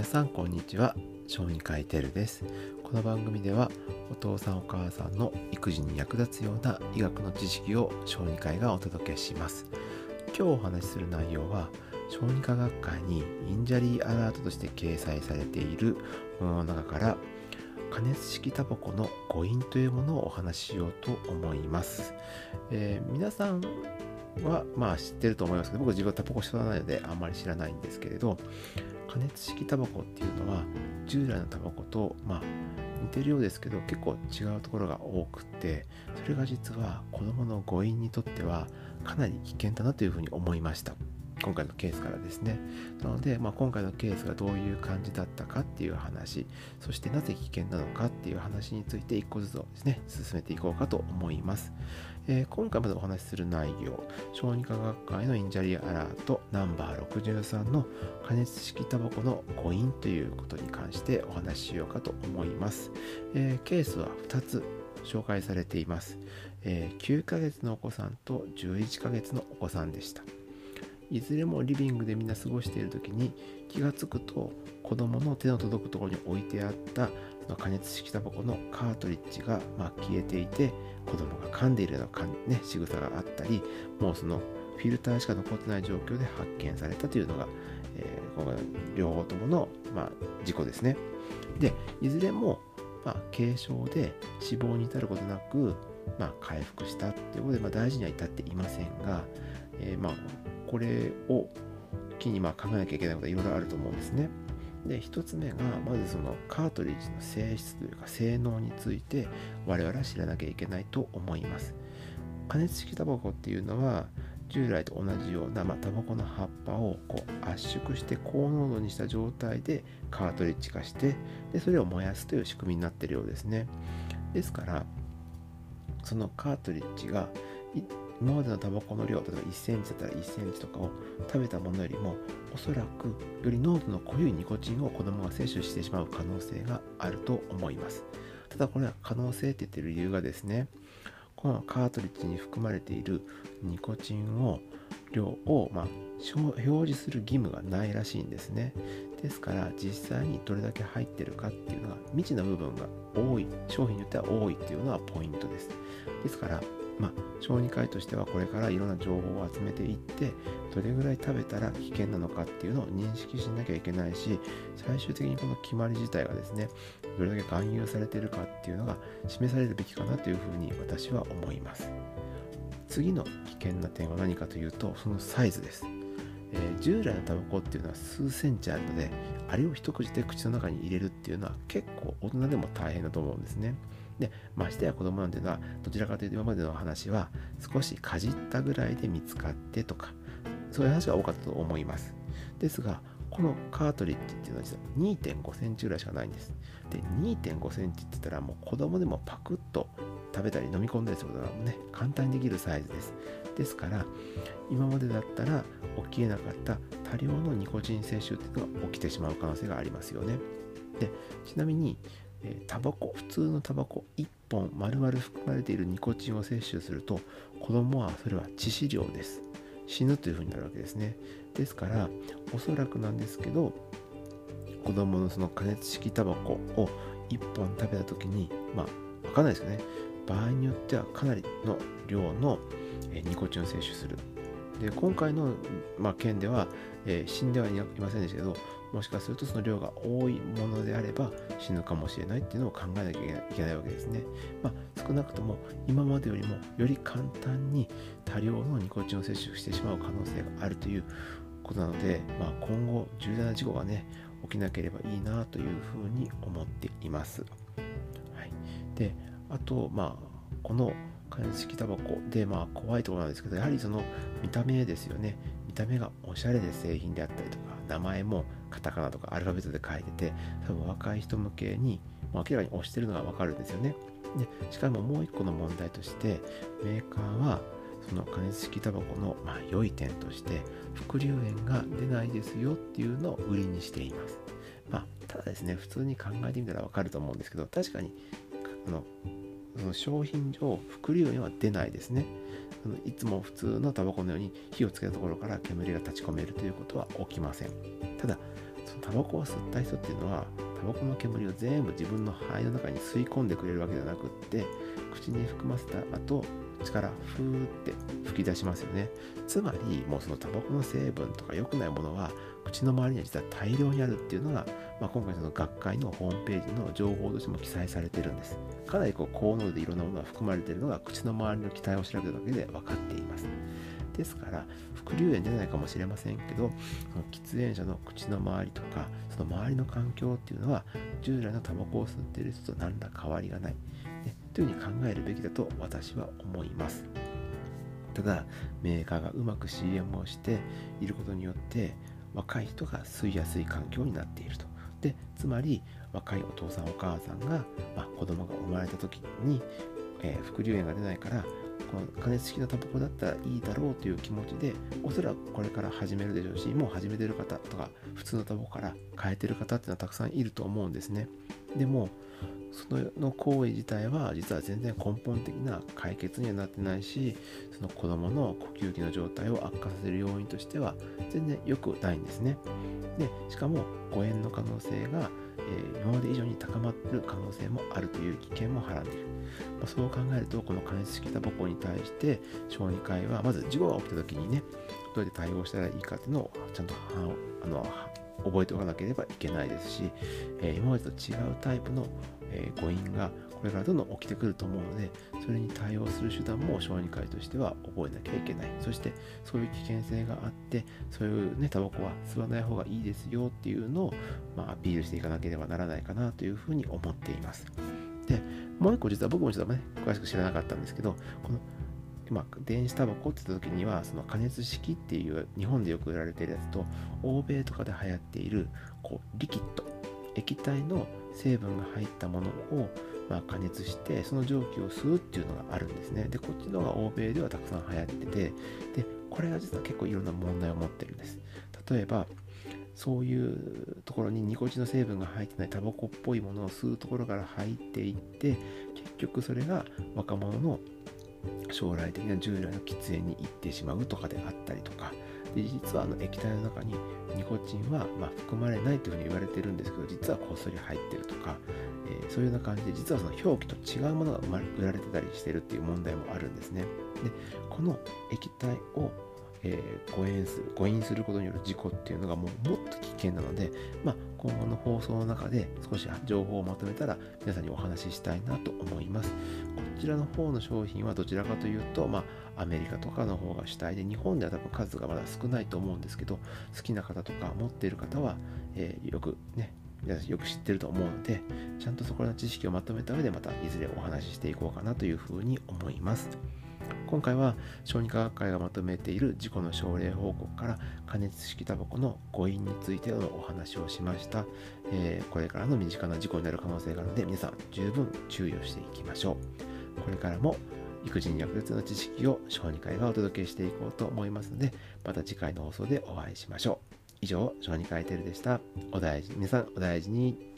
皆さんこんにちは。小児科医テルです。この番組ではお父さんお母さんの育児に役立つような医学の知識を小児科医がお届けします。今日お話しする内容は小児科学会に Injury Alert として掲載されているものの中から加熱式タバコの誤飲というものをお話ししようと思います、えー、皆さんはまあ知ってると思いますけど僕自分はタバコ吸わないのであんまり知らないんですけれど加熱式タバコっていうのは従来のタバコとまあ似てるようですけど結構違うところが多くってそれが実は子どもの誤飲にとってはかなり危険だなというふうに思いました。今回のケースからですね。なので、まあ、今回のケースがどういう感じだったかっていう話そしてなぜ危険なのかっていう話について一個ずつですね進めていこうかと思います。えー、今回までお話しする内容小児科学会の Injury Alert ナンバー63の加熱式タバコの誤飲ということに関してお話ししようかと思います、えー、ケースは2つ紹介されています、えー、9ヶ月のお子さんと11ヶ月のお子さんでした。いずれもリビングでみんな過ごしている時に気がつくと子供の手の届くところに置いてあった加熱式タバコのカートリッジがま消えていて子供が噛んでいるようなね、仕草があったりもうそのフィルターしか残ってない状況で発見されたというのが、えー、今回の両方ともの、まあ、事故ですね。でいずれも、まあ、軽症で死亡に至ることなく、まあ、回復したということで、ま、大事には至っていませんが、えー、まこれを機にまあ考えなきゃいけないことはいろいろあると思うんですね。で1つ目がまずそのカートリッジの性質というか性能について我々は知らなきゃいけないと思います加熱式タバコっていうのは従来と同じような、まあ、タバコの葉っぱをこう圧縮して高濃度にした状態でカートリッジ化してでそれを燃やすという仕組みになっているようですねですからそのカートリッジが今までのタバコの量例えば1センチだったら1センチとかを食べたものよりもおそらくより濃度の濃いニコチンを子供が摂取してしまう可能性があると思います。ただこれは可能性って言ってる理由がですねこのカートリッジに含まれているニコチンを量を、まあ、表示する義務がないらしいんですね。ですから実際にどれだけ入ってるかっていうのが未知の部分が多い商品によっては多いっていうのはポイントです。ですからまあ、小児科医としてはこれからいろんな情報を集めていってどれぐらい食べたら危険なのかっていうのを認識しなきゃいけないし最終的にこの決まり自体がですねどれだけ勧誘されているかっていうのが示されるべきかなというふうに私は思います。次の危険な点は何かというとそのサイズです。えー、従来のタバコっていうのは数センチあるのであれを一口で口の中に入れるっていうのは結構大人でも大変だと思うんですね。でましてや子供なんていうのはどちらかというと今までの話は少しかじったぐらいで見つかってとかそういう話が多かったと思います。ですがこのカートリッジっていうのは実は2.5センチぐらいしかないんです。で2.5センチって言ったらもう子供でもパクッと食べたり飲み込んだりすることがね簡単にできるサイズです。ですから今までだったら起きえなかった多量のニコチン摂取っていうのが起きてしまう可能性がありますよね。でちなみにえタバコ普通のタバコ1本丸々含まれているニコチンを摂取すると子供はそれは致死量です。死ぬというふうになるわけですね。ですからおそらくなんですけど子供のその加熱式タバコを1本食べた時にまあ分かんないですよね。場合によってはかなりの量のニコチンを摂取する。で今回の、まあ、件では、えー、死んではいませんでしたけどもしかするとその量が多いものであれば死ぬかもしれないっていうのを考えなきゃいけないわけですね。まあ、少なくとも今までよりもより簡単に多量のニコチンを摂取してしまう可能性があるということなので、まあ、今後重大な事故がね起きなければいいなというふうに思っています。はい、であとまあこの加熱式タバコでまあ怖いところなんですけどやはりその見た目ですよね見た目がおしゃれで製品であったりとか名前もカタカナとかアルファベットで書いてて多分若い人向けに、ま、明らかに押してるのがわかるんですよね。でしかももう一個の問題としてメーカーはその加熱式タバコのまあ良い点として副流煙が出ないですよっていうのを売りにしています。まあただですね普通に考えてみたらわかると思うんですけど確かにあのその商品上副流煙は出ないですね。いつも普通のタバコのように火をつけたところから煙が立ち込めるということは起きません。ただそのタバコを吸った人っていうのはタバコの煙を全部自分の肺の中に吸い込んでくれるわけじゃなくって口に含ませた後口からふーって吹き出しますよね。つまりもうそのタバコの成分とか良くないものは口の周りには実は大量にあるっていうのが、まあ、今回その学会のホームページの情報としても記載されてるんです。かなりこう高濃度でいろんなものが含まれているのが口の周りの気体を調べるだけで分かっています。ですから副流炎じゃないかもしれませんけどその喫煙者の口の周りとかその周りの環境っていうのは従来のタバコを吸っている人と何ら変わりがない、うふうに考えるべきだと私は思います。ただメーカーがうまく CM をしていることによって若い人が吸いやすい環境になっていると。でつまり若いお父さんお母さんが、まあ、子供が生まれた時に、えー、副流炎が出ないからこの加熱式のタバコだったらいいだろうという気持ちでおそらくこれから始めるでしょうしもう始めてる方とか普通のタバコから変えてる方っていうのはたくさんいると思うんですね。でもその行為自体は実は全然根本的な解決にはなってないしその子供の呼吸器の状態を悪化させる要因としては全然良くないんですね。でしかも誤嚥の可能性がえー、今まで以上に高まってる可能性もあるという危険もはらんでいる、まあ、そう考えるとこの加熱式タバコに対して小児科医はまず事故が起きた時にねどうやって対応したらいいかっていうのをちゃんとあの覚えておかなければいけないですし、え、今までと違うタイプの、え、誤飲がこれからどんどん起きてくると思うのでそれに対応する手段も小児科医としては覚えなきゃいけない。そしてそういう危険性があってそういうねタバコは吸わない方がいいですよっていうのを、まあ、アピールしていかなければならないかなというふうに思っています。でもう一個実は僕もちょっとね詳しく知らなかったんですけどこのま、電子タバコって言った時にはその加熱式っていう日本でよく売られてるやつと欧米とかで流行っているこうリキッド液体の成分が入ったものをま、加熱してその蒸気を吸うっていうのがあるんですね。でこっちの方が欧米ではたくさん流行っててでこれが実は結構いろんな問題を持ってるんです。例えばそういうところにニコチの成分が入ってないタバコっぽいものを吸うところから入っていって結局それが若者の将来的な従来の喫煙に行ってしまうとかであったりとか。で実はあの液体の中にニコチンはま含まれないというふうに言われてるんですけど実はこっそり入ってるとか、えー、そういうような感じで実はその表記と違うものが売られてたりしてるっていう問題もあるんですね。でこの液体をえー、誤飲する誤飲することによる事故っていうのがもうもっと危険なので、まあ、今後の放送の中で少し情報をまとめたら皆さんにお話ししたいなと思います。こちらの方の商品はどちらかというと、まあ、アメリカとかの方が主体で日本では多分数がまだ少ないと思うんですけど好きな方とか持っている方は、えー、よくね皆さんよく知ってると思うのでちゃんとそこらの知識をまとめた上でまたいずれお話ししていこうかなというふうに思います。今回は小児科学会がまとめている事故の症例報告から加熱式タバコの誤飲についてのお話をしました、えー、これからの身近な事故になる可能性があるので皆さん十分注意をしていきましょう。これからも育児に役立つの知識を小児科医がお届けしていこうと思いますのでまた次回の放送でお会いしましょう。以上小児科医テルでした。お大事皆さんお大事に。